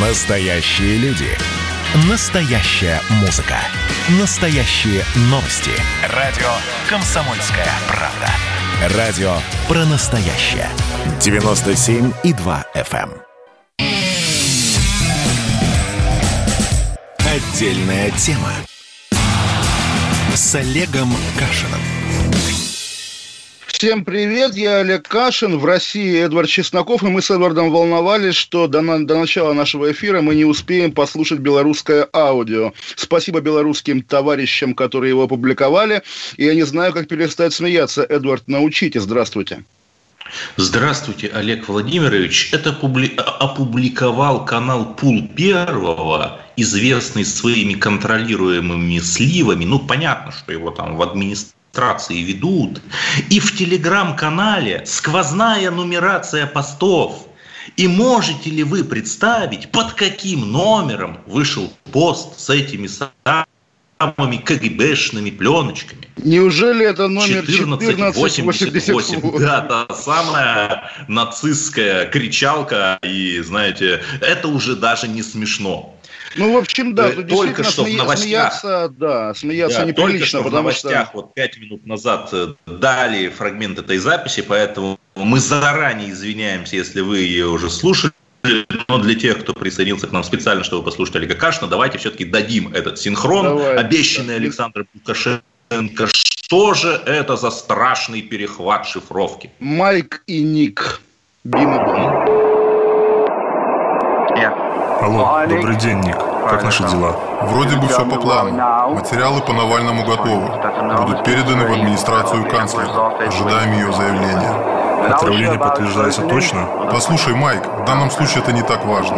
Настоящие люди. Настоящая музыка. Настоящие новости. Радио «Комсомольская правда». Радио про настоящее. 97,2 FM. эм. Отдельная тема. С Олегом Кашиным. Всем привет, я Олег Кашин, в России Эдвард Чесноков, и мы с Эдвардом волновались, что до, на, до начала нашего эфира мы не успеем послушать белорусское аудио. Спасибо белорусским товарищам, которые его опубликовали, и я не знаю, как перестать смеяться. Эдвард, научите, здравствуйте. Здравствуйте, Олег Владимирович. Это публи... опубликовал канал Пул Первого, известный своими контролируемыми сливами. Ну, понятно, что его там в администрации администрации ведут. И в телеграм-канале сквозная нумерация постов. И можете ли вы представить, под каким номером вышел пост с этими самыми КГБшными пленочками? Неужели это номер 1488? 1488. Да, та самая нацистская кричалка. И, знаете, это уже даже не смешно. Ну, в общем, да, тут только что смея- в новостях, смеяться, да, смеяться да, неприлично, только что в новостях что... вот пять минут назад э, дали фрагмент этой записи, поэтому мы заранее извиняемся, если вы ее уже слушали. Но для тех, кто присоединился к нам специально, чтобы послушать Олега Кашина, давайте все-таки дадим этот синхрон, Давайте, обещанный да. Александром Лукашенко. Что же это за страшный перехват шифровки? Майк и Ник. Бима Бум. Алло, добрый день, Ник. Как наши дела? Вроде бы все по плану. Материалы по Навальному готовы. Будут переданы в администрацию канцлера. Ожидаем ее заявления. Отравление подтверждается точно? Послушай, Майк, в данном случае это не так важно.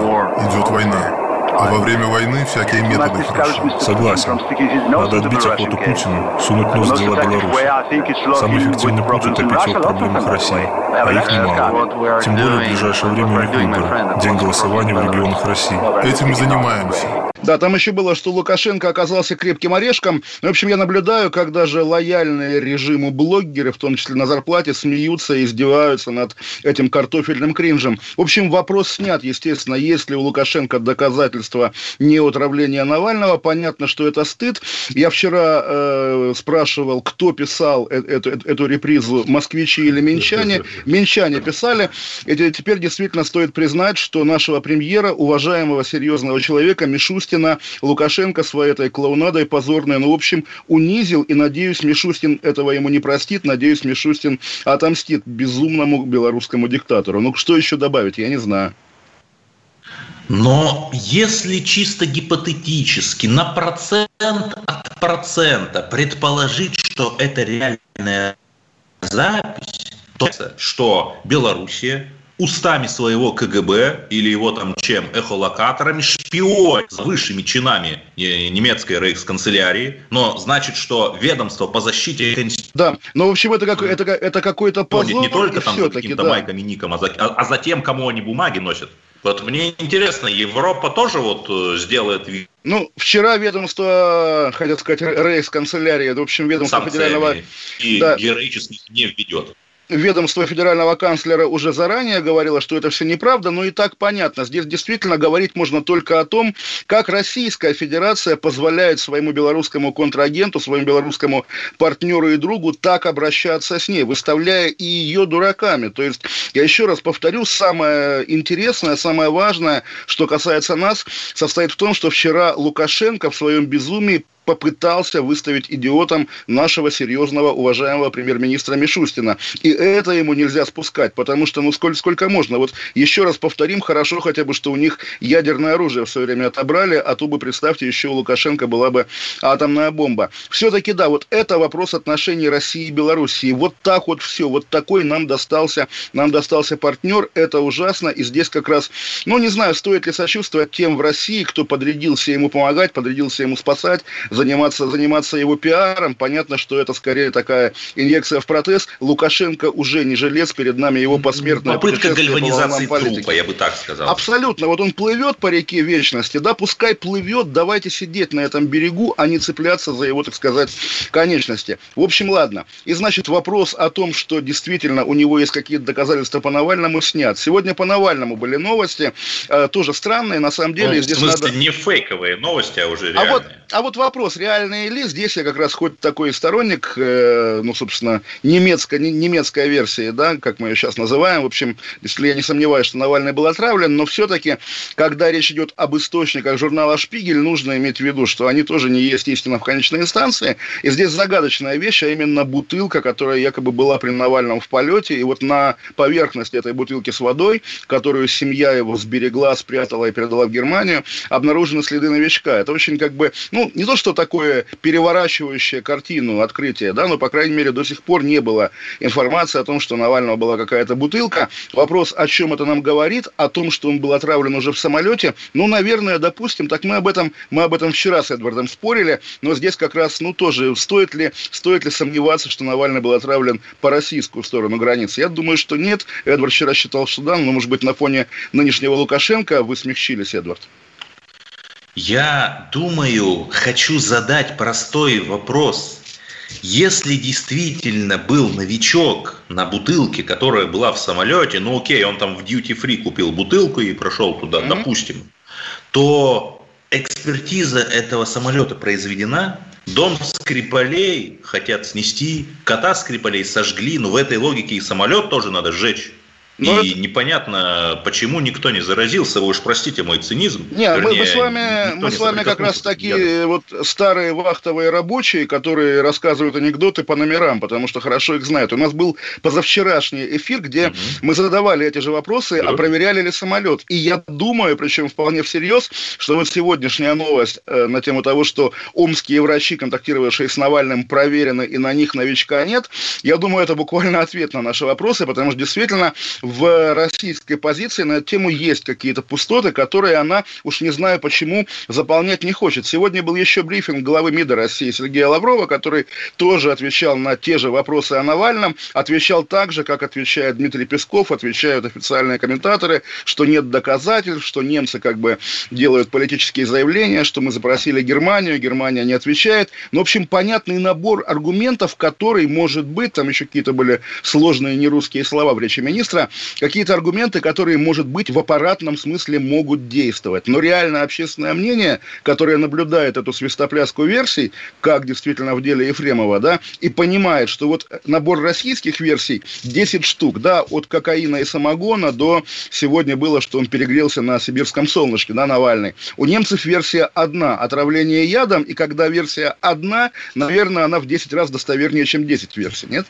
Идет война. А во время войны всякие методы хороши. Согласен. Надо отбить охоту Путину, сунуть нос в дела Беларуси. Самый эффективный путь утопить его в проблемах России. А их немало. Тем более в ближайшее время у них выборы. День голосования в регионах России. Этим и занимаемся. Да, там еще было, что Лукашенко оказался крепким орешком. Ну, В общем, я наблюдаю, как даже лояльные режиму блогеры, в том числе на зарплате, смеются и издеваются над этим картофельным кринжем. В общем, вопрос снят, естественно, есть ли у Лукашенко доказательства неотравления Навального. Понятно, что это стыд. Я вчера э, спрашивал, кто писал э- эту, эту- эту репризу, москвичи или минчане. Минчане писали. И те- теперь действительно стоит признать, что нашего премьера, уважаемого серьезного человека, Мишустина, Лукашенко своей этой клоунадой позорной, ну, в общем, унизил. И, надеюсь, Мишустин этого ему не простит. Надеюсь, Мишустин отомстит безумному белорусскому диктатору. Ну, что еще добавить, я не знаю. Но если чисто гипотетически на процент от процента предположить, что это реальная запись, то что Белоруссия устами своего КГБ или его там чем, эхолокаторами, шпион с высшими чинами э, немецкой рейхсканцелярии, но значит, что ведомство по защите Да, но, в общем, это, как, это, это какой-то позор. не только там за каким-то да. майком и ником, а за, а- а за тем, кому они бумаги носят. Вот мне интересно, Европа тоже вот э, сделает Ну, вчера ведомство, хотел сказать, рейхсканцелярия, в общем, ведомство федерального... санкциями и Да. героических не введет. Ведомство федерального канцлера уже заранее говорило, что это все неправда, но и так понятно. Здесь действительно говорить можно только о том, как Российская Федерация позволяет своему белорусскому контрагенту, своему белорусскому партнеру и другу так обращаться с ней, выставляя и ее дураками. То есть, я еще раз повторю, самое интересное, самое важное, что касается нас, состоит в том, что вчера Лукашенко в своем безумии попытался выставить идиотом нашего серьезного, уважаемого премьер-министра Мишустина. И это ему нельзя спускать, потому что, ну, сколько, сколько можно. Вот еще раз повторим, хорошо хотя бы, что у них ядерное оружие в свое время отобрали, а то бы, представьте, еще у Лукашенко была бы атомная бомба. Все-таки, да, вот это вопрос отношений России и Белоруссии. Вот так вот все, вот такой нам достался, нам достался партнер, это ужасно, и здесь как раз, ну, не знаю, стоит ли сочувствовать тем в России, кто подрядился ему помогать, подрядился ему спасать, заниматься, заниматься его пиаром. Понятно, что это скорее такая инъекция в протез. Лукашенко уже не жилец, перед нами его посмертная Попытка гальванизации по трупа, я бы так сказал. Абсолютно. Вот он плывет по реке Вечности, да, пускай плывет, давайте сидеть на этом берегу, а не цепляться за его, так сказать, конечности. В общем, ладно. И значит, вопрос о том, что действительно у него есть какие-то доказательства по Навальному, снят. Сегодня по Навальному были новости, э, тоже странные, на самом деле. Ну, здесь в смысле, надо... не фейковые новости, а уже реальные. А вот, а вот вопрос, реальные ли? Здесь я как раз хоть такой сторонник, э, ну, собственно, немецкой, немецкая версия, да, как мы ее сейчас называем. В общем, если я не сомневаюсь, что Навальный был отравлен, но все-таки, когда речь идет об источниках журнала «Шпигель», нужно иметь в виду, что они тоже не есть истина в конечной инстанции. И здесь загадочная вещь, а именно бутылка, которая якобы была при Навальном в полете, и вот на поверхности этой бутылки с водой, которую семья его сберегла, спрятала и передала в Германию, обнаружены следы новичка. Это очень как бы, ну, не то, что такое переворачивающее картину открытие, да, но, по крайней мере, до сих пор не было информации о том, что Навального была какая-то бутылка. Вопрос, о чем это нам говорит, о том, что он был отравлен уже в самолете, ну, наверное, допустим, так мы об этом, мы об этом вчера с Эдвардом спорили, но здесь как раз, ну, тоже, стоит ли, стоит ли сомневаться, что Навальный был отравлен по российскую сторону границы? Я думаю, что нет. Эдвард вчера считал, что да, но, может быть, на фоне нынешнего Лукашенко вы смягчились, Эдвард. Я думаю, хочу задать простой вопрос. Если действительно был новичок на бутылке, которая была в самолете, ну окей, он там в duty free купил бутылку и прошел туда, mm-hmm. допустим, то экспертиза этого самолета произведена, дом Скрипалей хотят снести, кота Скрипалей сожгли, но в этой логике и самолет тоже надо сжечь. Но и это... непонятно, почему никто не заразился. Вы уж простите мой цинизм. Не, Вернее, мы, мы с вами, мы с вами как раз такие вот старые вахтовые рабочие, которые рассказывают анекдоты по номерам, потому что хорошо их знают. У нас был позавчерашний эфир, где угу. мы задавали эти же вопросы, да. а проверяли ли самолет. И я думаю, причем вполне всерьез, что вот сегодняшняя новость э, на тему того, что омские врачи, контактировавшие с Навальным, проверены и на них новичка нет, я думаю, это буквально ответ на наши вопросы, потому что действительно в российской позиции на эту тему есть какие-то пустоты, которые она, уж не знаю почему, заполнять не хочет. Сегодня был еще брифинг главы МИДа России Сергея Лаврова, который тоже отвечал на те же вопросы о Навальном, отвечал так же, как отвечает Дмитрий Песков, отвечают официальные комментаторы, что нет доказательств, что немцы как бы делают политические заявления, что мы запросили Германию, Германия не отвечает. Ну, в общем, понятный набор аргументов, который может быть, там еще какие-то были сложные нерусские слова в речи министра, какие-то аргументы, которые, может быть, в аппаратном смысле могут действовать. Но реально общественное мнение, которое наблюдает эту свистопляску версий, как действительно в деле Ефремова, да, и понимает, что вот набор российских версий 10 штук, да, от кокаина и самогона до сегодня было, что он перегрелся на сибирском солнышке, да, Навальный. У немцев версия одна, отравление ядом, и когда версия одна, наверное, она в 10 раз достовернее, чем 10 версий, нет?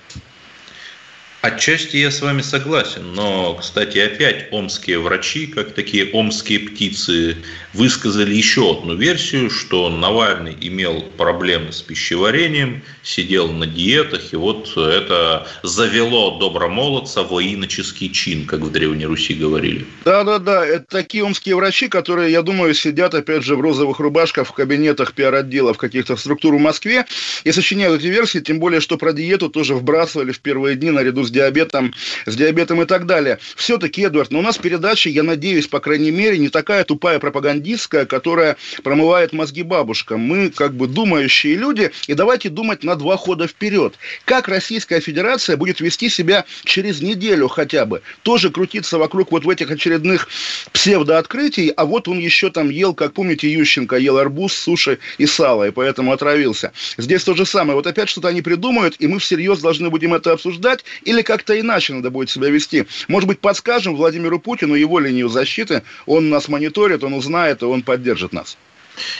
Отчасти я с вами согласен, но, кстати, опять омские врачи, как такие омские птицы, высказали еще одну версию, что Навальный имел проблемы с пищеварением, сидел на диетах, и вот это завело добромолодца в иноческий чин, как в Древней Руси говорили. Да-да-да, это такие омские врачи, которые, я думаю, сидят, опять же, в розовых рубашках в кабинетах пиар-отделов каких-то структур в Москве и сочиняют эти версии, тем более, что про диету тоже вбрасывали в первые дни наряду с с диабетом, с диабетом и так далее. Все-таки, Эдуард, но у нас передача, я надеюсь, по крайней мере, не такая тупая пропагандистская, которая промывает мозги бабушкам. Мы как бы думающие люди, и давайте думать на два хода вперед. Как Российская Федерация будет вести себя через неделю хотя бы? Тоже крутиться вокруг вот в этих очередных псевдооткрытий, а вот он еще там ел, как помните, Ющенко ел арбуз, суши и сало, и поэтому отравился. Здесь то же самое. Вот опять что-то они придумают, и мы всерьез должны будем это обсуждать, или или как-то иначе надо будет себя вести. Может быть, подскажем Владимиру Путину его линию защиты, он нас мониторит, он узнает, и он поддержит нас.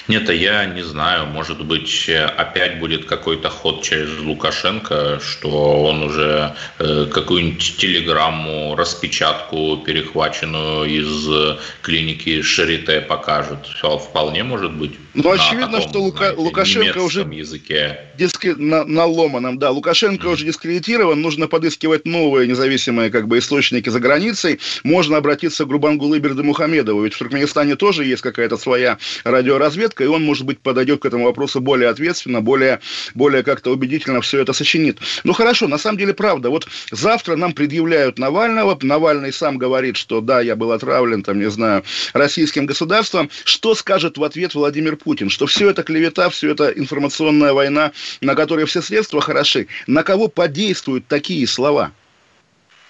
Нет, а я не знаю, может быть, опять будет какой-то ход через Лукашенко, что он уже э, какую-нибудь телеграмму, распечатку, перехваченную из клиники Шарите покажет. Вполне может быть. Ну, очевидно, таком, что Лука... знаете, Лукашенко уже языке. Диски... На, на ломаном, да. Лукашенко mm. уже дискредитирован, нужно подыскивать новые независимые как бы источники за границей. Можно обратиться к Гурбангулы Бердымухамедову, ведь в Туркменистане тоже есть какая-то своя радиоразница разведка, и он, может быть, подойдет к этому вопросу более ответственно, более, более как-то убедительно все это сочинит. Ну, хорошо, на самом деле, правда. Вот завтра нам предъявляют Навального. Навальный сам говорит, что да, я был отравлен, там, не знаю, российским государством. Что скажет в ответ Владимир Путин? Что все это клевета, все это информационная война, на которой все средства хороши. На кого подействуют такие слова?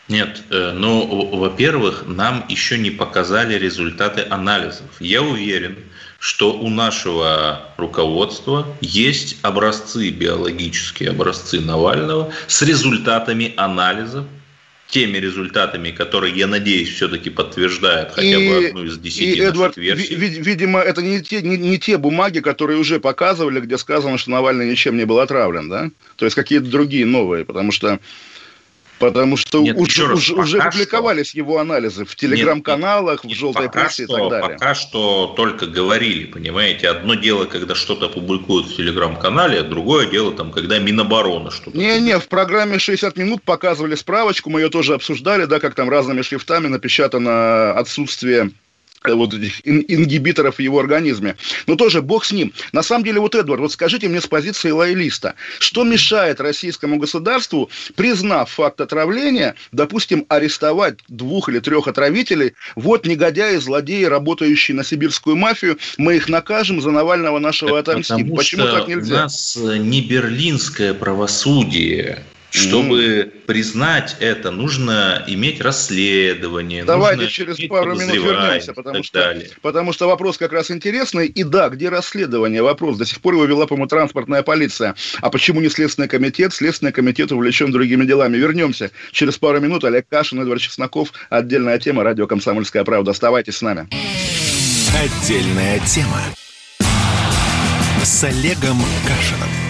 Нет, э, ну, во-первых, нам еще не показали результаты анализов. Я уверен, что у нашего руководства есть образцы, биологические образцы Навального с результатами анализов, теми результатами, которые, я надеюсь, все-таки подтверждают хотя и, бы одну из десяти и, Эдвард, версий. Ви, видимо, это не те, не, не те бумаги, которые уже показывали, где сказано, что Навальный ничем не был отравлен, да? То есть какие-то другие новые, потому что Потому что Нет, уже, раз, уже, уже публиковались что... его анализы в телеграм-каналах, в желтой прессе что, и так далее. Пока что только говорили, понимаете. Одно дело, когда что-то публикуют в телеграм-канале, а другое дело, там, когда Минобороны что-то. Не-не, в программе 60 минут показывали справочку, мы ее тоже обсуждали, да, как там разными шрифтами напечатано отсутствие вот этих ингибиторов в его организме. Но тоже бог с ним. На самом деле, вот, Эдвард, вот скажите мне с позиции лоялиста, что мешает российскому государству, признав факт отравления, допустим, арестовать двух или трех отравителей, вот негодяи, злодеи, работающие на сибирскую мафию, мы их накажем, за Навального нашего отомстим. Потому Почему так нельзя? У нас не берлинское правосудие, чтобы mm. признать это, нужно иметь расследование. Давайте через пару минут вернемся, потому что, потому что вопрос как раз интересный. И да, где расследование? Вопрос. До сих пор его вела, по-моему, транспортная полиция. А почему не Следственный комитет? Следственный комитет увлечен другими делами. Вернемся через пару минут. Олег Кашин, Эдвард Чесноков. Отдельная тема. Радио «Комсомольская правда». Оставайтесь с нами. Отдельная тема. С Олегом Кашином.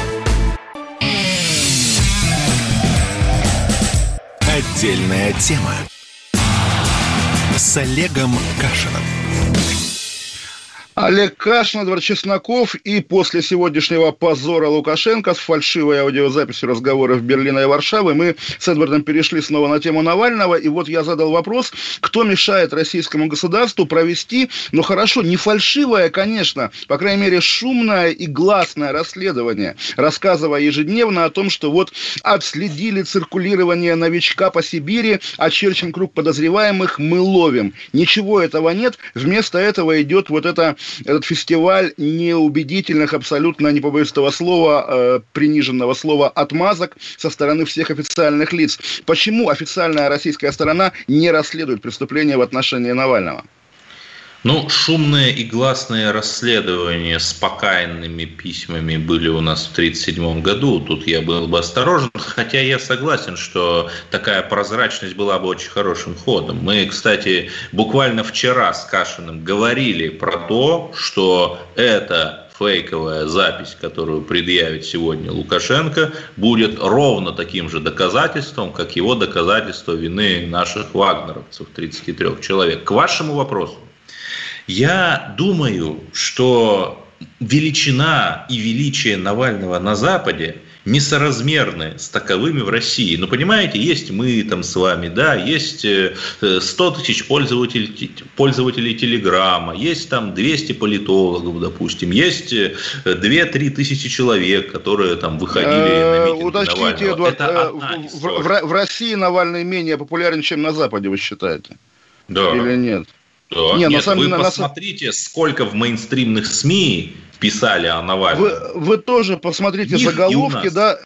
Отдельная тема с Олегом Кашиным. Олег Кашин, Эдвард Чесноков и после сегодняшнего позора Лукашенко с фальшивой аудиозаписью разговоров Берлина и Варшавы мы с Эдвардом перешли снова на тему Навального. И вот я задал вопрос, кто мешает российскому государству провести, ну хорошо, не фальшивое, конечно, по крайней мере шумное и гласное расследование, рассказывая ежедневно о том, что вот отследили циркулирование новичка по Сибири, очерчен круг подозреваемых, мы ловим. Ничего этого нет, вместо этого идет вот это этот фестиваль неубедительных, абсолютно, не побоюсь этого слова, э, приниженного слова, отмазок со стороны всех официальных лиц. Почему официальная российская сторона не расследует преступления в отношении Навального? Ну, шумные и гласные расследования с покаянными письмами были у нас в 1937 году. Тут я был бы осторожен, хотя я согласен, что такая прозрачность была бы очень хорошим ходом. Мы, кстати, буквально вчера с Кашиным говорили про то, что это фейковая запись, которую предъявит сегодня Лукашенко, будет ровно таким же доказательством, как его доказательство вины наших вагнеровцев, 33 человек. К вашему вопросу. Я думаю, что величина и величие Навального на Западе несоразмерны с таковыми в России. Но понимаете, есть мы там с вами, да, есть 100 э, тысяч пользователей, пользователей Телеграма, есть там 200 политологов, допустим, есть 2-3 э, тысячи человек, которые там выходили на митинг Уточните. Эдуард, Это в, в, в России Навальный менее популярен, чем на Западе, вы считаете? Да. Или нет? Да. Не, Нет, вы на, посмотрите, на... сколько в мейнстримных СМИ писали о Навальном. Вы, вы тоже посмотрите Них заголовки, да,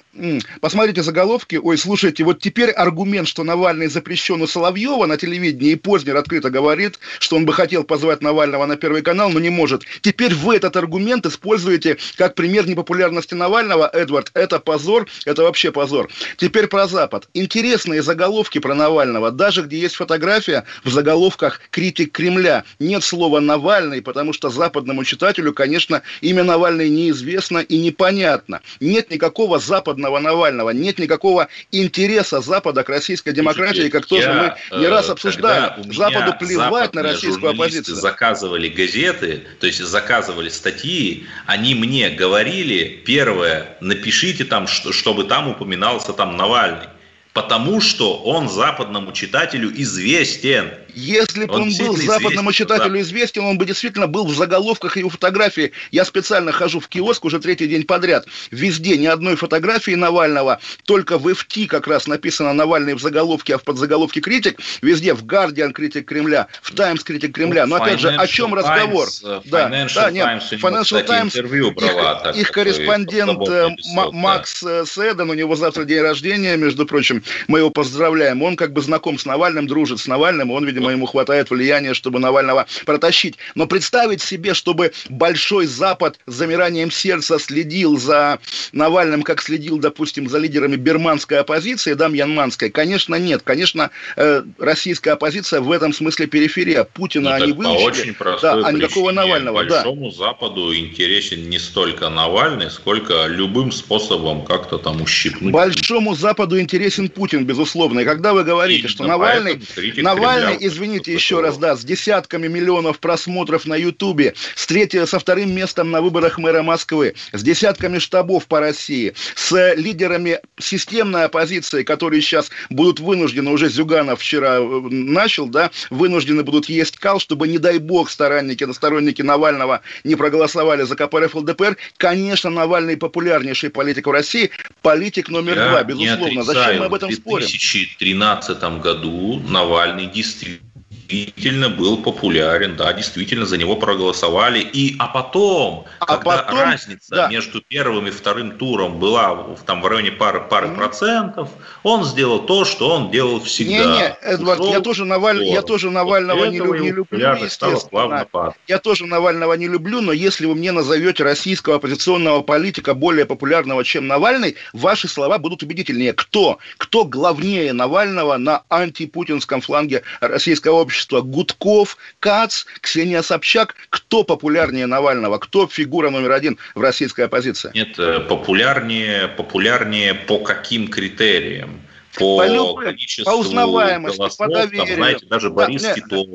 посмотрите заголовки. Ой, слушайте, вот теперь аргумент, что Навальный запрещен у Соловьева на телевидении, и Познер открыто говорит, что он бы хотел позвать Навального на Первый канал, но не может. Теперь вы этот аргумент используете как пример непопулярности Навального, Эдвард. Это позор, это вообще позор. Теперь про Запад. Интересные заголовки про Навального. Даже где есть фотография, в заголовках критик Кремля. Нет слова Навальный, потому что западному читателю, конечно, имя Навальный неизвестно и непонятно. Нет никакого западного Навального, нет никакого интереса Запада к российской демократии, как тоже мы не раз э, обсуждаем. Западу плевать на российскую оппозицию. заказывали газеты, то есть заказывали статьи, они мне говорили, первое, напишите там, чтобы там упоминался там Навальный потому что он западному читателю известен. Если бы он, он был западному читателю да. известен, он бы действительно был в заголовках его фотографии. Я специально хожу в киоск уже третий день подряд. Везде ни одной фотографии Навального, только в FT как раз написано Навальный в заголовке, а в подзаголовке критик. Везде в Guardian критик Кремля, в Times критик Кремля. Но опять же, о чем Times, разговор? Financial да, да, нет, Financial Times, интервью брала, их, так, их корреспондент э, Макс да. Седан, у него завтра день рождения, между прочим, мы его поздравляем. Он как бы знаком с Навальным, дружит с Навальным, он, видимо, ему хватает влияния, чтобы Навального протащить. Но представить себе, чтобы Большой Запад с замиранием сердца следил за Навальным, как следил, допустим, за лидерами бирманской оппозиции, да, мьянманской, конечно, нет. Конечно, э, российская оппозиция в этом смысле периферия. Путина ну, они выучили. Очень простой да, а никакого Навального. Большому да. Западу интересен не столько Навальный, сколько любым способом как-то там ущипнуть. Большому Западу интересен Путин, безусловно. И когда вы говорите, и что Навальный, Навальный, извините еще раз, да, с десятками миллионов просмотров на Ютубе, с третьим, со вторым местом на выборах мэра Москвы, с десятками штабов по России, с лидерами системной оппозиции, которые сейчас будут вынуждены, уже Зюганов вчера э, начал, да, вынуждены будут есть кал, чтобы, не дай бог, сторонники, сторонники Навального не проголосовали за КПРФ ЛДПР. Конечно, Навальный популярнейший политик в России, политик номер Я два, безусловно. Зачем мы об этом спорим? В 2013 году Навальный действительно действительно был популярен, да, действительно за него проголосовали. И, а потом, а когда потом, разница да. между первым и вторым туром была там, в районе пары, пары mm-hmm. процентов, он сделал то, что он делал всегда. Не-не, Эдвард, Ушел я тоже, Наваль... я тоже Навального не, люб... не люблю, естественно. Я тоже Навального не люблю, но если вы мне назовете российского оппозиционного политика более популярного, чем Навальный, ваши слова будут убедительнее. Кто? Кто главнее Навального на антипутинском фланге российского общества? Общества Гудков, Кац, Ксения Собчак. Кто популярнее Навального? Кто фигура номер один в российской оппозиции? Нет, э, популярнее, популярнее по каким критериям? По, по количеству по узнаваемости, голосов, по доверию. Там, знаете, даже Борис да, Титов,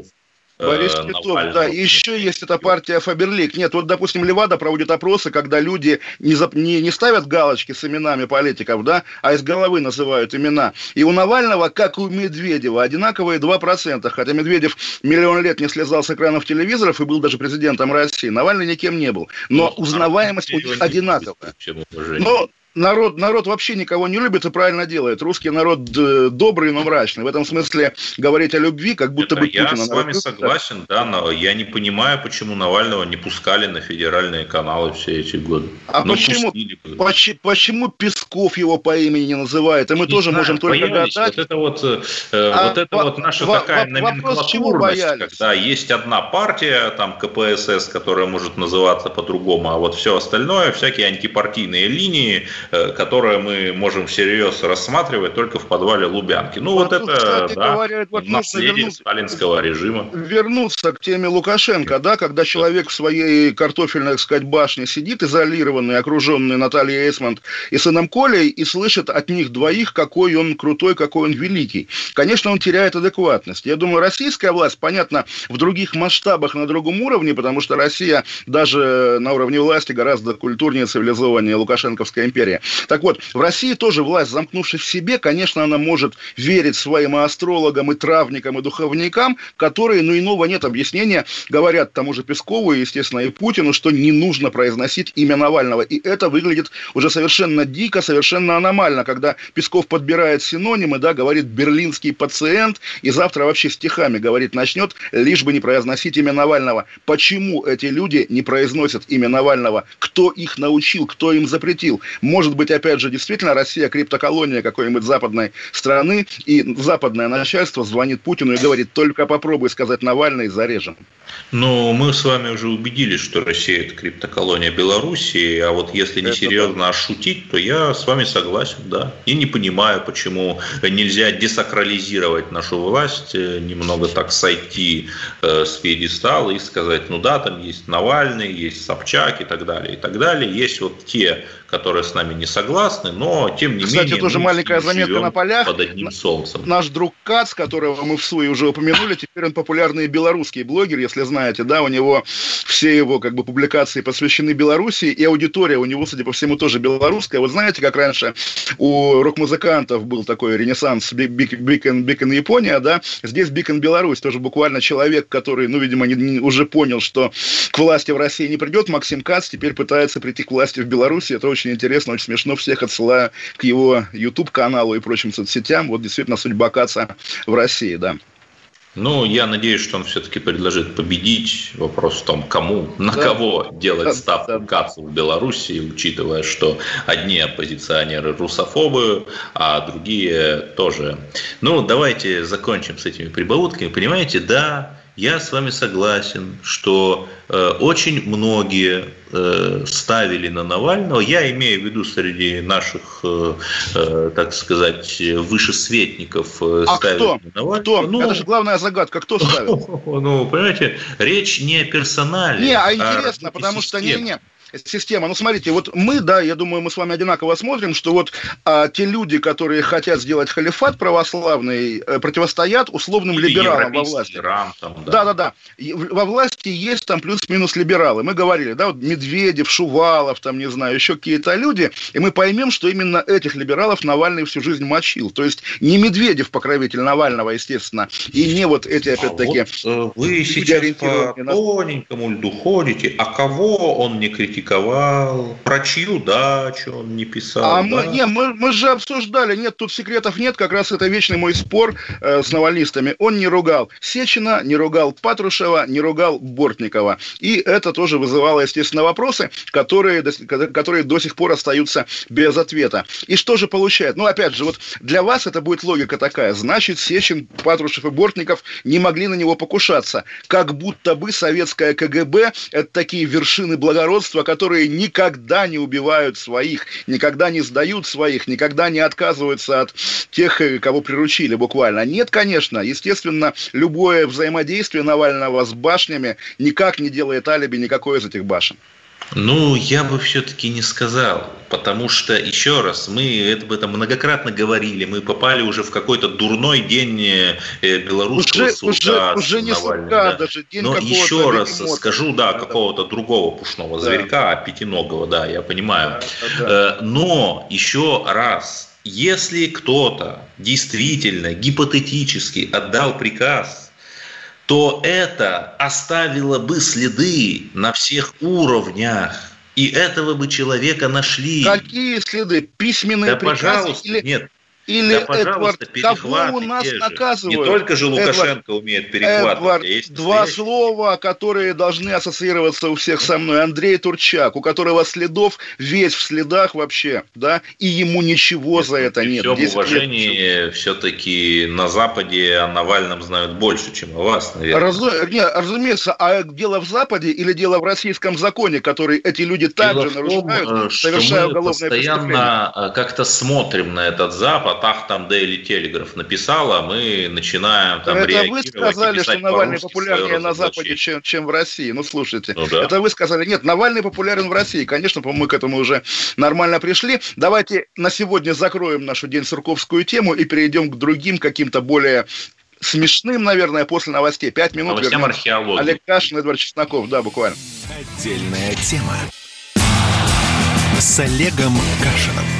Борис э, Титов, да. еще есть эта партия Фаберлик. Нет, вот, допустим, Левада проводит опросы, когда люди не, за, не, не ставят галочки с именами политиков, да, а из головы называют имена. И у Навального, как и у Медведева, одинаковые 2%. Хотя Медведев миллион лет не слезал с экранов телевизоров и был даже президентом России. Навальный никем не был. Но ну, узнаваемость у них одинаковая. Но народ, народ вообще никого не любит и правильно делает. Русский народ э, добрый, но мрачный. В этом смысле говорить о любви, как будто Это бы Я Путина с вами согласен, да, но я не понимаю, почему Навального не пускали на федеральные каналы все эти годы. А но почему, почему, почему Песков его по имени не называет? И мы не тоже знаю, можем только гадать. Вот это вот, э, а, вот, это вот наша в, такая в, номенклатурность, когда есть одна партия, там КПСС, которая может называться по-другому, а вот все остальное, всякие антипартийные линии, которое мы можем всерьез рассматривать только в подвале Лубянки. Ну, вот, вот это да, говоря, вот наследие вернуться, сталинского режима. Вернуться к теме Лукашенко, да, когда человек в своей картофельной, так сказать, башне сидит, изолированный, окруженный Натальей Эйсмонт и сыном Колей, и слышит от них двоих, какой он крутой, какой он великий. Конечно, он теряет адекватность. Я думаю, российская власть, понятно, в других масштабах, на другом уровне, потому что Россия даже на уровне власти гораздо культурнее, цивилизованнее Лукашенковская империя империя. Так вот, в России тоже власть, замкнувшись в себе, конечно, она может верить своим астрологам и травникам и духовникам, которые, ну, иного нет объяснения, говорят тому же Пескову и, естественно, и Путину, что не нужно произносить имя Навального. И это выглядит уже совершенно дико, совершенно аномально, когда Песков подбирает синонимы, да, говорит «берлинский пациент», и завтра вообще стихами говорить начнет, лишь бы не произносить имя Навального. Почему эти люди не произносят имя Навального? Кто их научил? Кто им запретил? Может Может быть, опять же, действительно Россия криптоколония какой-нибудь западной страны, и западное начальство звонит Путину и говорит, только попробуй сказать Навальный, зарежем. Но мы с вами уже убедились, что Россия – это криптоколония Белоруссии, а вот если не серьезно да. шутить, то я с вами согласен, да. И не понимаю, почему нельзя десакрализировать нашу власть, э, немного так сойти э, с пьедестала и сказать, ну да, там есть Навальный, есть Собчак и так далее, и так далее. Есть вот те которые с нами не согласны, но тем не Кстати, менее... Кстати, тоже маленькая заметка на полях. Под одним солнцем. Наш друг Кац, которого мы в СУИ уже упомянули, теперь он популярный белорусский блогер, если знаете, да, у него все его как бы публикации посвящены Беларуси, и аудитория у него, судя по всему, тоже белорусская. Вот знаете, как раньше у рок-музыкантов был такой ренессанс Бикон, Бикон Япония, да, здесь Бикон Беларусь, тоже буквально человек, который, ну, видимо, не, не, уже понял, что к власти в России не придет, Максим Кац теперь пытается прийти к власти в Беларуси, это очень интересно, смешно. Всех отсылаю к его YouTube-каналу и прочим соцсетям. Вот действительно судьба Каца в России, да. Ну, я надеюсь, что он все-таки предложит победить. Вопрос в том, кому, на да. кого делать да, ставку да. Кацу в Беларуси, учитывая, что одни оппозиционеры русофобы, а другие тоже. Ну, давайте закончим с этими прибаутками. Понимаете, да, я с вами согласен, что э, очень многие ставили на Навального. Я имею в виду среди наших, э, э, так сказать, вышесветников э, а ставили кто? на Навального. Кто? Ну, Это же главная загадка. Кто ставил? Ну, понимаете, речь не о персонале. Не, а, а интересно, а потому что не, не, система. Ну, смотрите, вот мы, да, я думаю, мы с вами одинаково смотрим, что вот а, те люди, которые хотят сделать халифат православный, э, противостоят условным Или либералам во власти. Иран, там, да. да, да, да. Во власти есть там плюс-минус либералы. Мы говорили, да, вот Медведев, Шувалов, там, не знаю, еще какие-то люди, и мы поймем, что именно этих либералов Навальный всю жизнь мочил. То есть не Медведев покровитель Навального, естественно, и не вот эти, опять-таки... А вот, э, вы сейчас по тоненькому льду ходите, а кого он не критикует? Критиковал, про чью дачу он не писал. А да? мы, не, мы, мы же обсуждали, нет, тут секретов нет, как раз это вечный мой спор э, с навалистами. Он не ругал Сечина, не ругал Патрушева, не ругал Бортникова. И это тоже вызывало, естественно, вопросы, которые, которые до сих пор остаются без ответа. И что же получает? Ну, опять же, вот для вас это будет логика такая. Значит, Сечин, Патрушев и Бортников не могли на него покушаться. Как будто бы советское КГБ – это такие вершины благородства, которые никогда не убивают своих, никогда не сдают своих, никогда не отказываются от тех, э, кого приручили буквально. Нет, конечно, естественно, любое взаимодействие Навального с башнями никак не делает алиби никакой из этих башен. Ну, я бы все-таки не сказал, потому что, еще раз, мы об этом многократно говорили, мы попали уже в какой-то дурной день э, белорусского уже, суда. Уже, уже не суда, да. даже день Но еще раз эмоций. скажу, да, какого-то другого пушного да. зверька, пятиногого, да, я понимаю. Да, да. Э, но еще раз, если кто-то действительно гипотетически отдал приказ то это оставило бы следы на всех уровнях. И этого бы человека нашли. Какие следы? Письменные да, приказы? Пожалуйста, или... нет. Или да, Эдвард, кого у нас наказывают? Не только же Лукашенко Эдвард, умеет перехватывать. Эдвард, есть два слова, которые должны ассоциироваться у всех со мной. Андрей Турчак, у которого следов весь в следах вообще, да, и ему ничего за это нет. Все в уважении все-таки на Западе о Навальном знают больше, чем о вас, наверное. Раз, не, разумеется, а дело в Западе или дело в российском законе, который эти люди также нарушают, э, совершая уголовное постоянно э, как-то смотрим на этот Запад, ах, там Daily Telegraph написала, мы начинаем там Это реагировать. вы сказали, что Навальный популярнее на Западе, чем, чем в России. Ну, слушайте, ну, да. это вы сказали. Нет, Навальный популярен в России. Конечно, мы к этому уже нормально пришли. Давайте на сегодня закроем нашу День Сурковскую тему и перейдем к другим каким-то более смешным, наверное, после новостей. Пять минут. Новостям археологии. Олег Кашин, Эдвард Чесноков, да, буквально. Отдельная тема с Олегом Кашиным.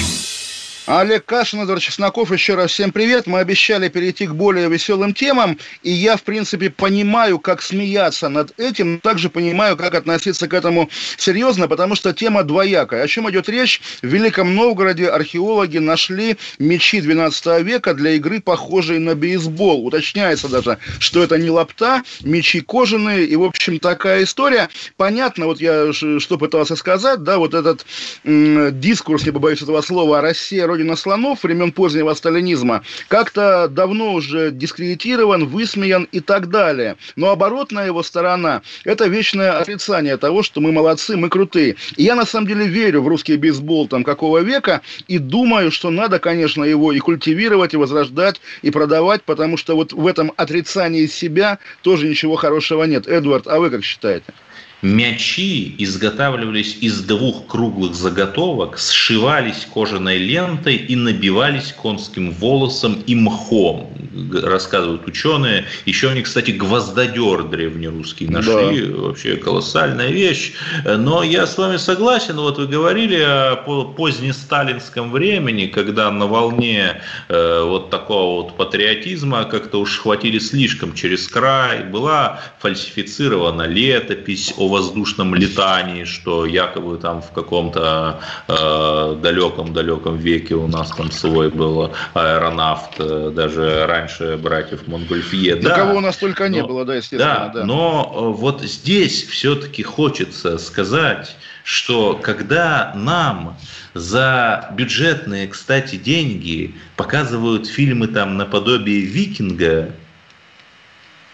Олег Кашин, Эдвард Чесноков, еще раз всем привет. Мы обещали перейти к более веселым темам, и я, в принципе, понимаю, как смеяться над этим, но также понимаю, как относиться к этому серьезно, потому что тема двоякая. О чем идет речь? В Великом Новгороде археологи нашли мечи 12 века для игры, похожие на бейсбол. Уточняется даже, что это не лапта, мечи кожаные, и, в общем, такая история. Понятно, вот я что пытался сказать, да, вот этот дискурс, не побоюсь этого слова, о России, родина слонов времен позднего сталинизма как-то давно уже дискредитирован, высмеян и так далее. Но оборотная его сторона – это вечное отрицание того, что мы молодцы, мы крутые. И я на самом деле верю в русский бейсбол там какого века и думаю, что надо, конечно, его и культивировать, и возрождать, и продавать, потому что вот в этом отрицании себя тоже ничего хорошего нет. Эдвард, а вы как считаете? Мячи изготавливались из двух круглых заготовок, сшивались кожаной лентой и набивались конским волосом и мхом. Рассказывают ученые. Еще они, кстати, гвоздодер древнерусский нашли. Да. Вообще колоссальная вещь. Но я с вами согласен. Вот вы говорили о позднесталинском времени, когда на волне э, вот такого вот патриотизма как-то уж хватили слишком через край. Была фальсифицирована летопись о воздушном летании, что якобы там в каком-то э, далеком-далеком веке у нас там свой был аэронавт, э, даже раньше братьев Монгольфье. Да, кого у нас только не но, было, да, естественно. Да, да, но э, вот здесь все-таки хочется сказать, что когда нам за бюджетные, кстати, деньги показывают фильмы там наподобие «Викинга»,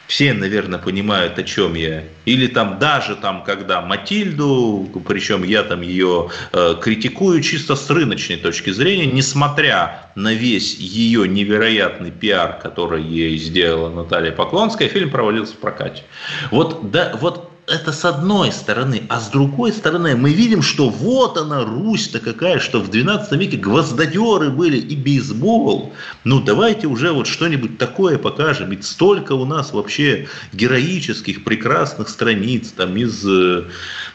все, наверное, понимают, о чем я. Или там даже там, когда Матильду, причем я там ее э, критикую чисто с рыночной точки зрения, несмотря на весь ее невероятный пиар, который ей сделала Наталья Поклонская, фильм провалился в прокате. Вот, да, вот это с одной стороны. А с другой стороны мы видим, что вот она, Русь-то какая, что в 12 веке гвоздодеры были и бейсбол. Ну давайте уже вот что-нибудь такое покажем. Ведь столько у нас вообще героических, прекрасных страниц там из, э,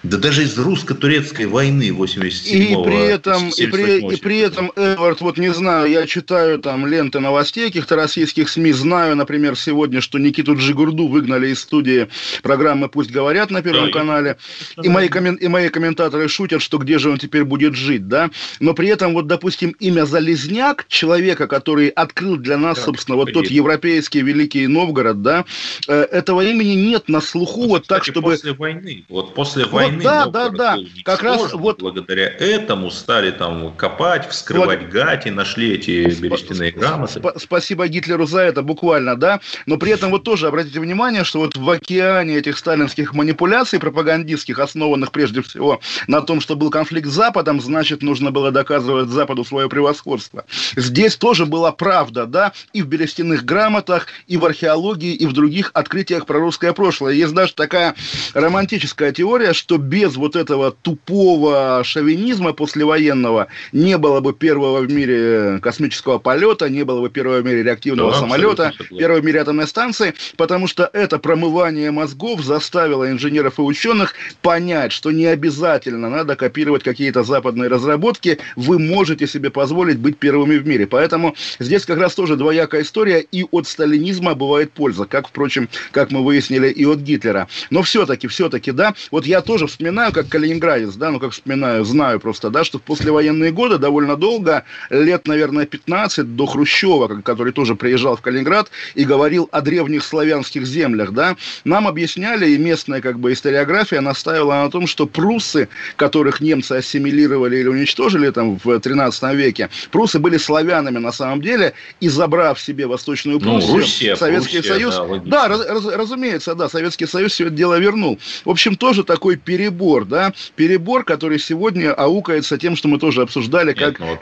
да даже из русско-турецкой войны 87-го. И при этом, и при, и при этом, Эдвард, вот не знаю, я читаю там ленты новостей каких-то российских СМИ, знаю, например, сегодня, что Никиту Джигурду выгнали из студии программы «Пусть говорят», говорят на Первом да, канале, и мои, коммен, и мои комментаторы шутят, что где же он теперь будет жить, да, но при этом, вот, допустим, имя Залезняк, человека, который открыл для нас, да, собственно, вот тот европейский Великий Новгород, да, э, этого имени нет на слуху, ну, вот так, чтобы... После войны, вот после вот, войны да, да, да, как раз вот... Благодаря этому стали там копать, вскрывать вот... гати, нашли эти берестяные грамоты. Сп- спасибо Гитлеру за это, буквально, да, но при этом вот тоже обратите внимание, что вот в океане этих сталинских манипуляций манипуляций пропагандистских, основанных прежде всего на том, что был конфликт с Западом, значит, нужно было доказывать Западу свое превосходство. Здесь тоже была правда, да, и в берестяных грамотах, и в археологии, и в других открытиях про русское прошлое. Есть даже такая романтическая теория, что без вот этого тупого шовинизма послевоенного не было бы первого в мире космического полета, не было бы первого в мире реактивного да, самолета, первого в мире атомной станции, потому что это промывание мозгов заставило инженеров инженеров и ученых понять, что не обязательно надо копировать какие-то западные разработки, вы можете себе позволить быть первыми в мире. Поэтому здесь как раз тоже двоякая история, и от сталинизма бывает польза, как, впрочем, как мы выяснили, и от Гитлера. Но все-таки, все-таки, да, вот я тоже вспоминаю, как калининградец, да, ну как вспоминаю, знаю просто, да, что в послевоенные годы довольно долго, лет, наверное, 15 до Хрущева, который тоже приезжал в Калининград и говорил о древних славянских землях, да, нам объясняли, и местная как бы историография настаивала на том, что пруссы, которых немцы ассимилировали или уничтожили там в 13 веке, пруссы были славянами на самом деле, и забрав себе Восточную ну, Пруссию, ну, Руссия, Советский Пруссия, Союз, да, да раз, раз, разумеется, да, Советский Союз все это дело вернул. В общем, тоже такой перебор, да, перебор, который сегодня аукается тем, что мы тоже обсуждали, Нет, как ну,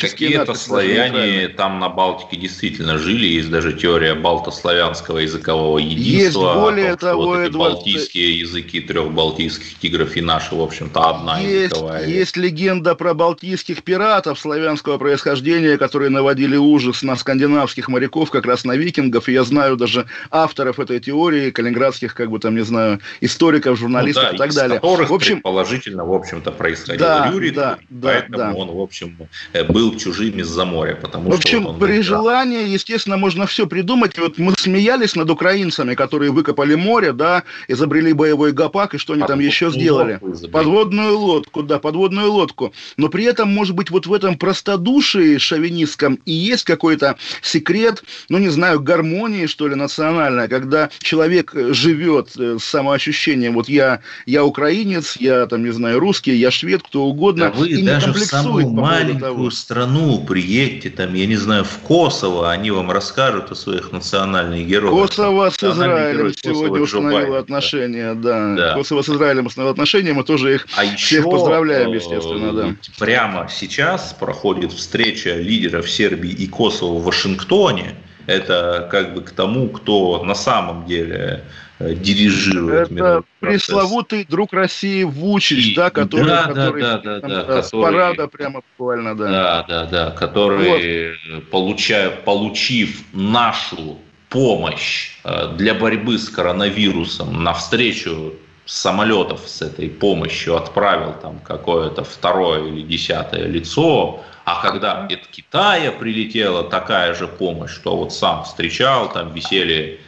какие-то славяне там на Балтике действительно жили, есть даже теория балтославянского языкового единства. Есть более том, того, вот балтийские языки трех балтийских тигров и наши, в общем-то, одна есть, языковая. Есть легенда про балтийских пиратов славянского происхождения, которые наводили ужас на скандинавских моряков, как раз на викингов. И я знаю даже авторов этой теории, калининградских, как бы там, не знаю, историков, журналистов ну, да, и так далее. в общем, положительно, в общем-то, происходил да, Юрий, да, поэтому да. он, в общем, э, был чужим из-за моря. Потому в общем, что при желании, естественно, можно все придумать. Вот мы смеялись над украинцами, которые выкопали море, да, изобрели боевой гопак, и что они там еще сделали? Подводную лодку, да, подводную лодку. Но при этом, может быть, вот в этом простодушии шовинистском и есть какой-то секрет, ну, не знаю, гармонии, что ли, национальной, когда человек живет э, с самоощущением, вот я, я украинец, я, там, не знаю, русский, я швед, кто угодно, да вы и даже в самую маленькую того. страну приедьте, там, я не знаю, в Косово, они вам расскажут о своих национальных героях. Коsovo с Израилем сегодня установило отношения, да. да. Kosovo с Израилем отношения, мы тоже их а всех еще, поздравляем, естественно, да. Прямо сейчас проходит встреча лидеров Сербии и Косово в Вашингтоне. Это как бы к тому, кто на самом деле э, дирижирует Это пресловутый друг России Вучич, и, да, который, да, который, да, да, там, да, да, с парада прямо буквально, да. Да, да, да, который, вот. получая, получив нашу помощь э, для борьбы с коронавирусом навстречу самолетов с этой помощью отправил там какое-то второе или десятое лицо, а когда от Китая прилетела такая же помощь, что вот сам встречал, там висели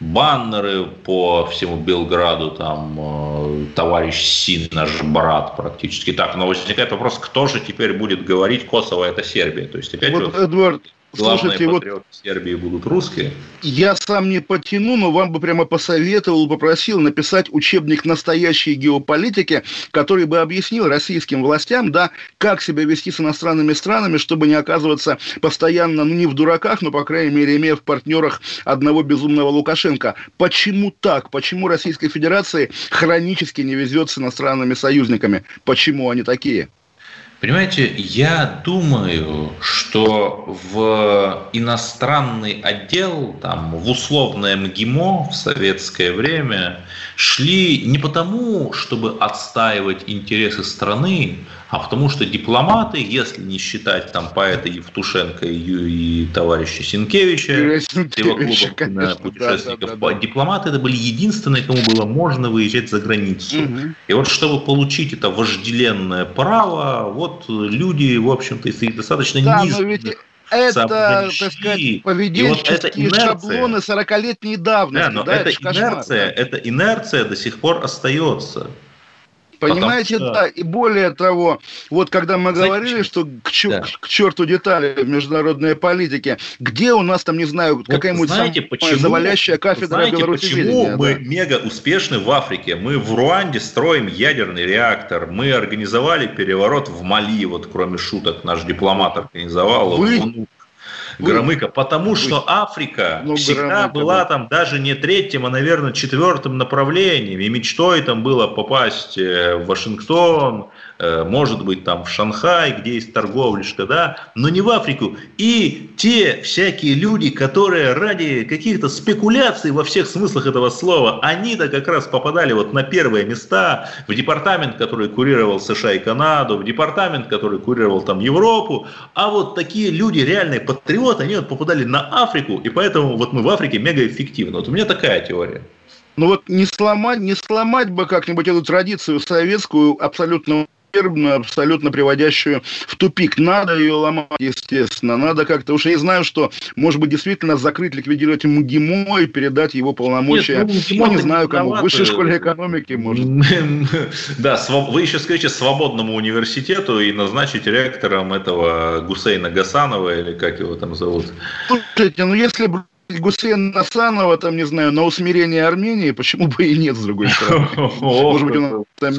баннеры по всему Белграду, там э, товарищ Син, наш брат практически так. Но возникает вопрос, кто же теперь будет говорить, Косово это Сербия? То есть опять вот, Эдвард, Главные Слушайте, патриоты вот Сербии будут русские. Я сам не потяну, но вам бы прямо посоветовал, попросил написать учебник настоящей геополитики, который бы объяснил российским властям, да, как себя вести с иностранными странами, чтобы не оказываться постоянно, ну, не в дураках, но, по крайней мере, имея в партнерах одного безумного Лукашенко. Почему так? Почему Российской Федерации хронически не везет с иностранными союзниками? Почему они такие? Понимаете, я думаю, что в иностранный отдел, там, в условное МГИМО в советское время шли не потому, чтобы отстаивать интересы страны, а потому что дипломаты, если не считать там поэта Евтушенко и, и товарища Синкевича, его клуба путешественников, да, да, да, дипломаты это были единственные, кому было можно выезжать за границу. Угу. И вот чтобы получить это вожделенное право, вот люди, в общем-то, из достаточно да, низких это, так сказать, поведенческие вот шаблоны 40-летней давности. Да, но да, эта, это инерция, эта инерция до сих пор остается. Понимаете, что... да, и более того, вот когда мы Знаете, говорили, что к, чер... да. к черту детали в международной политике, где у нас там, не знаю, вот какая-нибудь знаете, почему, завалящая кафедра знаете, почему мы да? мега успешны в Африке? Мы в Руанде строим ядерный реактор, мы организовали переворот в Мали, вот кроме шуток наш дипломат организовал. Вы... Громыка, потому что Африка ну, всегда была да. там даже не третьим, а, наверное, четвертым направлением. И мечтой там было попасть э, в Вашингтон, может быть, там в Шанхай, где есть торговляшка, да, но не в Африку. И те всякие люди, которые ради каких-то спекуляций во всех смыслах этого слова, они-то как раз попадали вот на первые места в департамент, который курировал США и Канаду, в департамент, который курировал там Европу, а вот такие люди, реальные патриоты, они вот попадали на Африку, и поэтому вот мы в Африке мега эффективны. Вот у меня такая теория. Ну вот не сломать, не сломать бы как-нибудь эту традицию советскую абсолютно абсолютно приводящую в тупик. Надо ее ломать, естественно. Надо как-то... Уж я не знаю, что, может быть, действительно закрыть, ликвидировать МГИМО и передать его полномочия. Нет, ну, ну, не знаю кому. В высшей школе экономики, может. Да, вы еще скажите свободному университету и назначить ректором этого Гусейна Гасанова, или как его там зовут? Слушайте, ну если бы Гусейн Насанова, там, не знаю, на усмирение Армении, почему бы и нет, с другой стороны. Может быть, он там...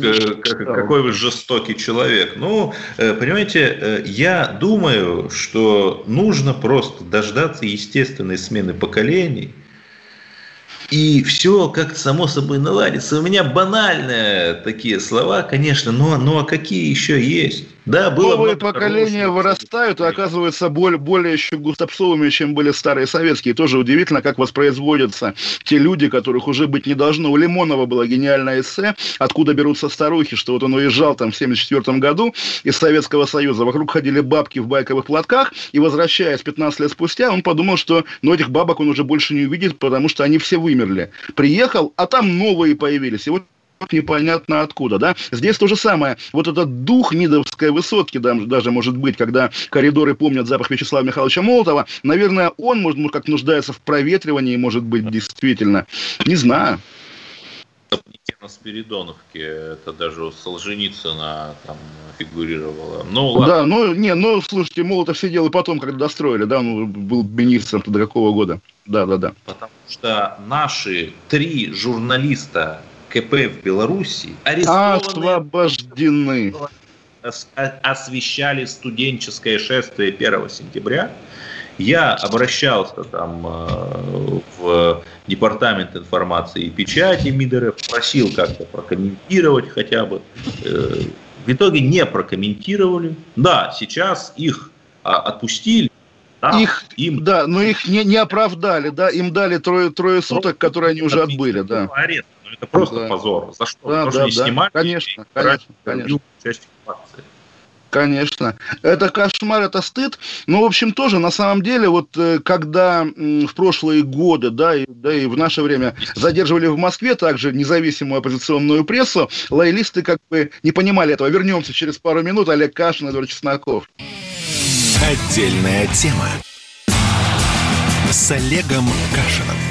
Какой вы жестокий человек. Ну, э, понимаете, э, я думаю, что нужно просто дождаться естественной смены поколений, и все как-то само собой наладится. У меня банальные такие слова, конечно, но, но а какие еще есть? Да, было Новые поколения вырастают и оказываются более, более еще густопсовыми, чем были старые советские. Тоже удивительно, как воспроизводятся те люди, которых уже быть не должно. У Лимонова было гениальное эссе «Откуда берутся старухи», что вот он уезжал там в 1974 году из Советского Союза. Вокруг ходили бабки в байковых платках, и возвращаясь 15 лет спустя, он подумал, что ну, этих бабок он уже больше не увидит, потому что они все вымерли. Приехал, а там новые появились. И вот непонятно откуда, да. Здесь то же самое. Вот этот дух Нидовской высотки, да, даже может быть, когда коридоры помнят запах Вячеслава Михайловича Молотова, наверное, он, может, как нуждается в проветривании, может быть, действительно. Не знаю. Тема Спиридоновки, это даже у Солженицына там фигурировало. Ну, ладно. Да, ну, не, ну, слушайте, Молотов сидел и потом, когда достроили, да, он был министром до какого года. Да, да, да. Потому что наши три журналиста КП в Беларуси освобождены. Освещали студенческое шествие 1 сентября. Я обращался там э, в департамент информации и печати МИДРФ, просил как-то прокомментировать хотя бы. Э, в итоге не прокомментировали. Да, сейчас их а, отпустили, да, их, им... да, но их не, не оправдали, да, им дали трое, трое суток, которые они уже отбыли, да. Арест это просто да. позор. За что? Да, да, не да. снимали? Конечно, конечно, конечно. Часть Конечно. Это кошмар, это стыд. Но, в общем, тоже, на самом деле, вот э, когда в прошлые годы, да, и, да, и в наше время задерживали в Москве также независимую оппозиционную прессу, лоялисты как бы не понимали этого. Вернемся через пару минут. Олег Кашин, Эдуард Чесноков. Отдельная тема с Олегом Кашином.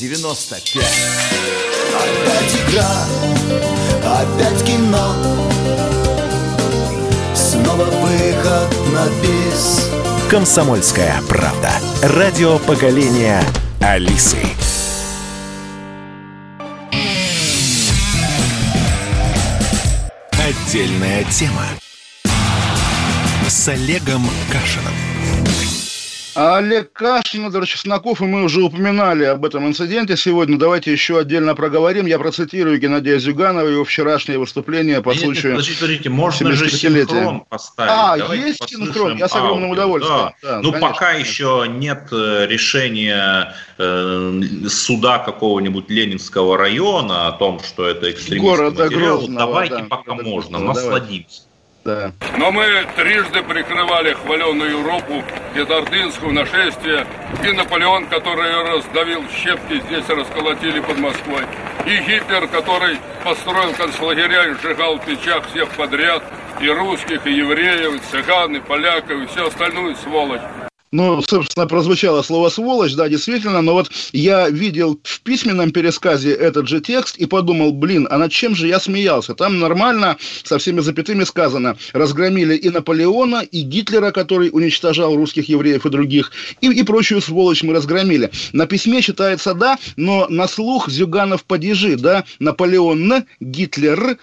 Е95 Опять игра, опять кино Снова выход на бис Комсомольская правда. Радио поколения Алисы. Отдельная тема с Олегом Кашином. Олег Кашин, Эдвард Чесноков, и мы уже упоминали об этом инциденте сегодня. Давайте еще отдельно проговорим. Я процитирую Геннадия Зюганова, его вчерашнее выступление по случаю Подождите, подождите, можно же синхрон поставить. А, Давайте есть синхрон, я с огромным аудио. удовольствием. Да. Да, ну, конечно, пока еще нет э, решения э, суда какого-нибудь Ленинского района о том, что это экстремистский Города материал. Грозного, Давайте да, пока можно, насладимся да. Но мы трижды прикрывали хваленную Европу и Ордынского нашествия, и Наполеон, который раздавил щепки, здесь расколотили под Москвой, и Гитлер, который построил концлагеря и сжигал в печах всех подряд, и русских, и евреев, и цыган, и поляков, и всю остальную сволочь. Ну, собственно, прозвучало слово «сволочь», да, действительно, но вот я видел в письменном пересказе этот же текст и подумал, блин, а над чем же я смеялся? Там нормально, со всеми запятыми сказано, разгромили и Наполеона, и Гитлера, который уничтожал русских евреев и других, и, и прочую сволочь мы разгромили. На письме читается «да», но на слух Зюганов падежи, да, Наполеон, Гитлер,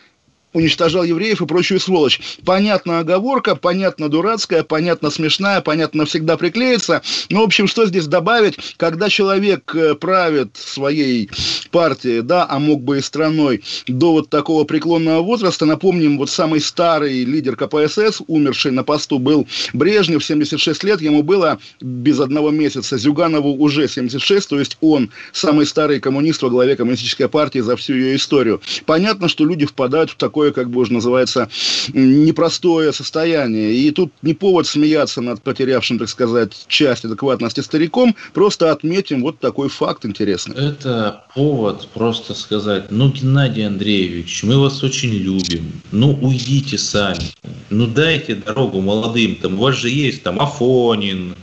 уничтожал евреев и прочую сволочь. Понятна оговорка, понятно дурацкая, понятно смешная, понятно всегда приклеится. Но, в общем, что здесь добавить? Когда человек э, правит своей партией, да, а мог бы и страной до вот такого преклонного возраста, напомним, вот самый старый лидер КПСС, умерший на посту, был Брежнев, 76 лет, ему было без одного месяца, Зюганову уже 76, то есть он самый старый коммунист во главе коммунистической партии за всю ее историю. Понятно, что люди впадают в такое, как бы уже называется, непростое состояние. И тут не повод смеяться над потерявшим, так сказать, часть адекватности стариком, просто отметим вот такой факт интересный. Это повод просто сказать, ну, Геннадий Андреевич, мы вас очень любим, ну, уйдите сами, ну, дайте дорогу молодым, там, у вас же есть там Афонин,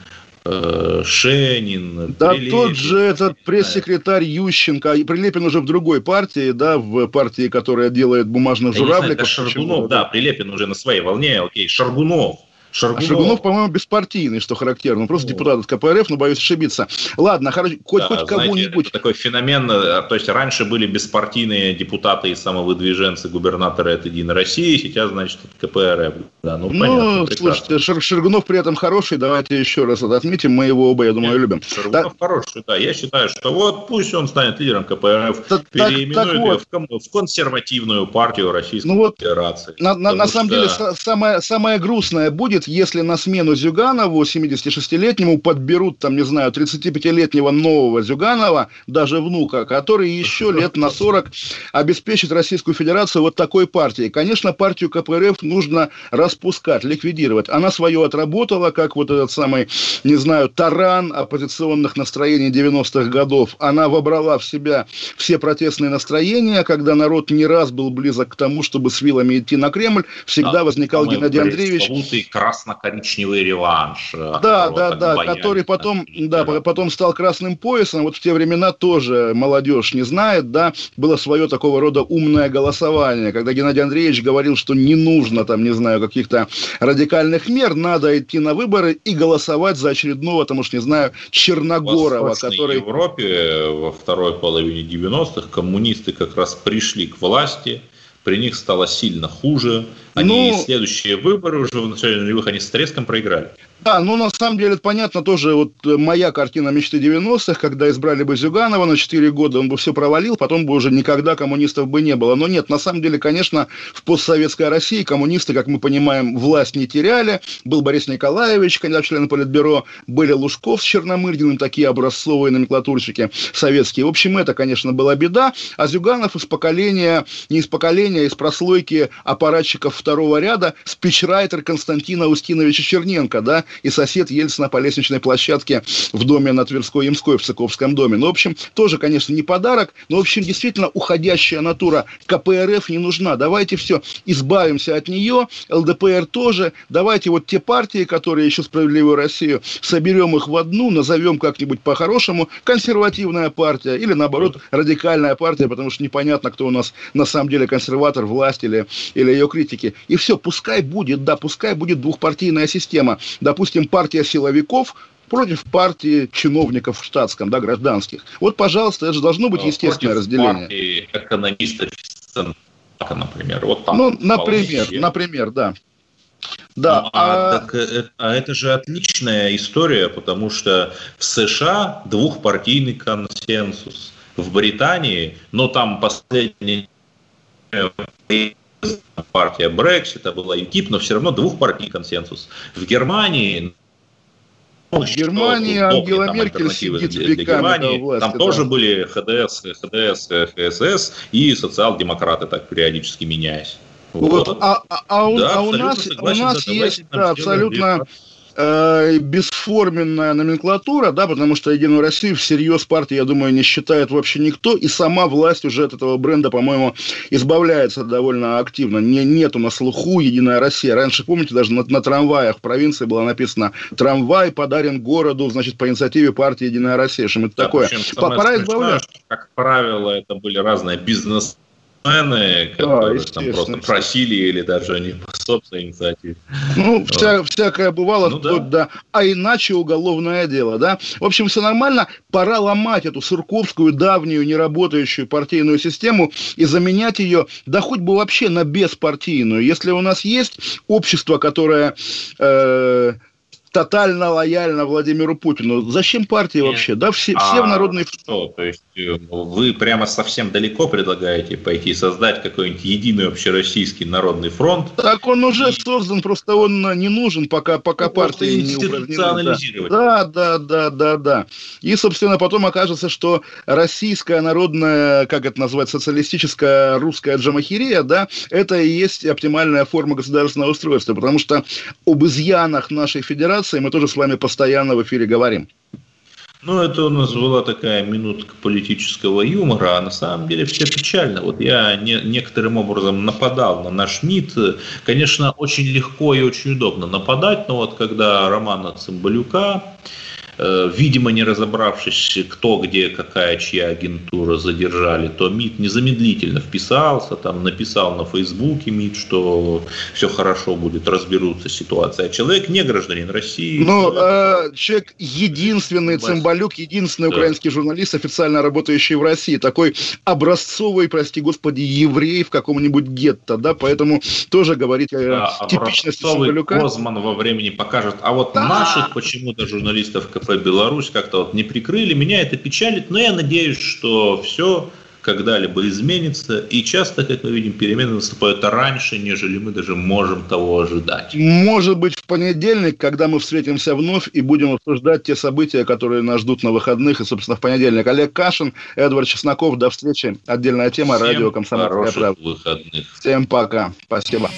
Шенин. Да Прилепин, тот же этот пресс-секретарь Ющенко, и Прилепин уже в другой партии, да, в партии, которая делает бумажных журавликов. Знаю, Шаргунов, да, Прилепин уже на своей волне, окей, Шаргунов. Шаргунов. А Шаргунов, по-моему, беспартийный, что характерно. Он просто ну, депутат от КПРФ, но боюсь ошибиться. Ладно, хорошо, хоть, да, хоть кого-нибудь. Такой феномен, э, то есть раньше были беспартийные депутаты и самовыдвиженцы, губернаторы от Единой России, сейчас, значит, от КПРФ. Да, ну, ну понятно, слушайте, Шар Шаргунов при этом хороший, давайте еще раз это отметим, мы его оба, я думаю, Нет, любим. Шаргунов да. хороший, да, я считаю, что вот пусть он станет лидером КПРФ, так, переименует так, так вот. в, в консервативную партию Российской ну, вот, Федерации. На, на, на самом что... деле, самое, самое грустное будет, если на смену смену Зюганову, 76-летнему, подберут, там, не знаю, 35-летнего нового Зюганова, даже внука, который еще лет на 40 обеспечит Российскую Федерацию вот такой партией. Конечно, партию КПРФ нужно распускать, ликвидировать. Она свое отработала, как вот этот самый, не знаю, таран оппозиционных настроений 90-х годов. Она вобрала в себя все протестные настроения, когда народ не раз был близок к тому, чтобы с вилами идти на Кремль, всегда да, возникал Геннадий Андреевич. Красно-коричневый реванш. Э, да, да, да, боялись, который потом, да, потом стал красным поясом. Вот в те времена тоже молодежь не знает, да, было свое такого рода умное голосование, когда Геннадий Андреевич говорил, что не нужно там, не знаю, каких-то радикальных мер, надо идти на выборы и голосовать за очередного, там уж не знаю, Черногорова, который... В Европе во второй половине 90-х коммунисты как раз пришли к власти, при них стало сильно хуже. Они ну, следующие выборы уже в начале нулевых они с треском проиграли. Да, ну на самом деле это понятно тоже вот э, моя картина мечты 90-х, когда избрали бы Зюганова на 4 года, он бы все провалил, потом бы уже никогда коммунистов бы не было. Но нет, на самом деле, конечно, в постсоветской России коммунисты, как мы понимаем, власть не теряли. Был Борис Николаевич, кандидат член Политбюро, были Лужков с Черномырдиным, такие образцовые номенклатурщики советские. В общем, это, конечно, была беда. А Зюганов из поколения, не из поколения, а из прослойки аппаратчиков второго ряда, спичрайтер Константина Устиновича Черненко, да, и сосед Ельцина по лестничной площадке в доме на Тверской Ямской, в Цыковском доме. Ну, в общем, тоже, конечно, не подарок, но, в общем, действительно, уходящая натура КПРФ не нужна. Давайте все, избавимся от нее, ЛДПР тоже. Давайте вот те партии, которые еще справедливую Россию, соберем их в одну, назовем как-нибудь по-хорошему консервативная партия или, наоборот, радикальная партия, потому что непонятно, кто у нас на самом деле консерватор, власть или, или ее критики. И все, пускай будет, да, пускай будет двухпартийная система. Допустим, допустим, партия силовиков против партии чиновников в штатском, да, гражданских. Вот, пожалуйста, это же должно быть естественное против разделение. Партии экономистов например. Вот так, ну, например, вполне. например, да. Да, ну, а, а... Так, э, а это же отличная история, потому что в США двухпартийный консенсус, в Британии, но там последний партия Брексита, была ЮКИП, но все равно двухпартийный консенсус. В Германии в Германии Ангела Меркель сидит для, для Германии. Власти, там да. тоже были ХДС, ХДС, ХСС и социал-демократы так периодически меняясь. Вот. Вот. А, а, а, да, а у нас, у нас есть да, абсолютно э, бесформенная номенклатура, да, потому что Единую Россию всерьез партия, я думаю, не считает вообще никто, и сама власть уже от этого бренда, по-моему, избавляется довольно активно. Не, нету на слуху Единая Россия. Раньше, помните, даже на, на трамваях в провинции было написано «Трамвай подарен городу, значит, по инициативе партии Единая Россия». Что это да, такое? Пора избавляться. Как правило, это были разные бизнес бизнесмены, которые да, там просто просили или даже они по собственной инициативе. Ну, вот. вся, всякое бывало, ну, вплоть да. до «а иначе уголовное дело», да? В общем, все нормально, пора ломать эту сурковскую, давнюю, неработающую партийную систему и заменять ее, да хоть бы вообще на беспартийную. Если у нас есть общество, которое... Э, тотально лояльна Владимиру Путину. Зачем партии Нет. вообще? Да, все, все а в народной... Что, то есть э, вы прямо совсем далеко предлагаете пойти создать какой-нибудь единый общероссийский народный фронт? Так он уже и... создан, просто он не нужен, пока, пока ну, партии не упразднены. Да, да, да, да, да. И, собственно, потом окажется, что российская народная, как это назвать, социалистическая русская джамахирия, да, это и есть оптимальная форма государственного устройства, потому что об изъянах нашей федерации Федерации мы тоже с вами постоянно в эфире говорим. Ну, это у нас была такая минутка политического юмора, а на самом деле все печально. Вот я не, некоторым образом нападал на наш МИД. Конечно, очень легко и очень удобно нападать, но вот когда Романа Цымбалюка видимо, не разобравшись, кто, где, какая, чья агентура задержали, то МИД незамедлительно вписался, там написал на Фейсбуке МИД, что все хорошо будет, разберутся ситуация. А человек не гражданин России. Ну, э, человек единственный, Цымбалюк, единственный да. украинский журналист, официально работающий в России, такой образцовый, прости господи, еврей в каком-нибудь гетто, да, поэтому тоже говорить о да, типичности Цымбалюка. Козман во времени покажет, а вот да. наших почему-то журналистов КП Беларусь как-то вот не прикрыли. Меня это печалит, но я надеюсь, что все когда-либо изменится. И часто, как мы видим, перемены наступают раньше, нежели мы даже можем того ожидать. Может быть, в понедельник, когда мы встретимся вновь и будем обсуждать те события, которые нас ждут на выходных. И, собственно, в понедельник. Олег Кашин, Эдвард Чесноков. До встречи. Отдельная тема. Всем радио «Комсомольская правда». выходных. Всем пока. Спасибо.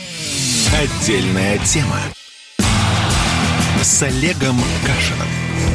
Отдельная тема с Олегом Кашиным.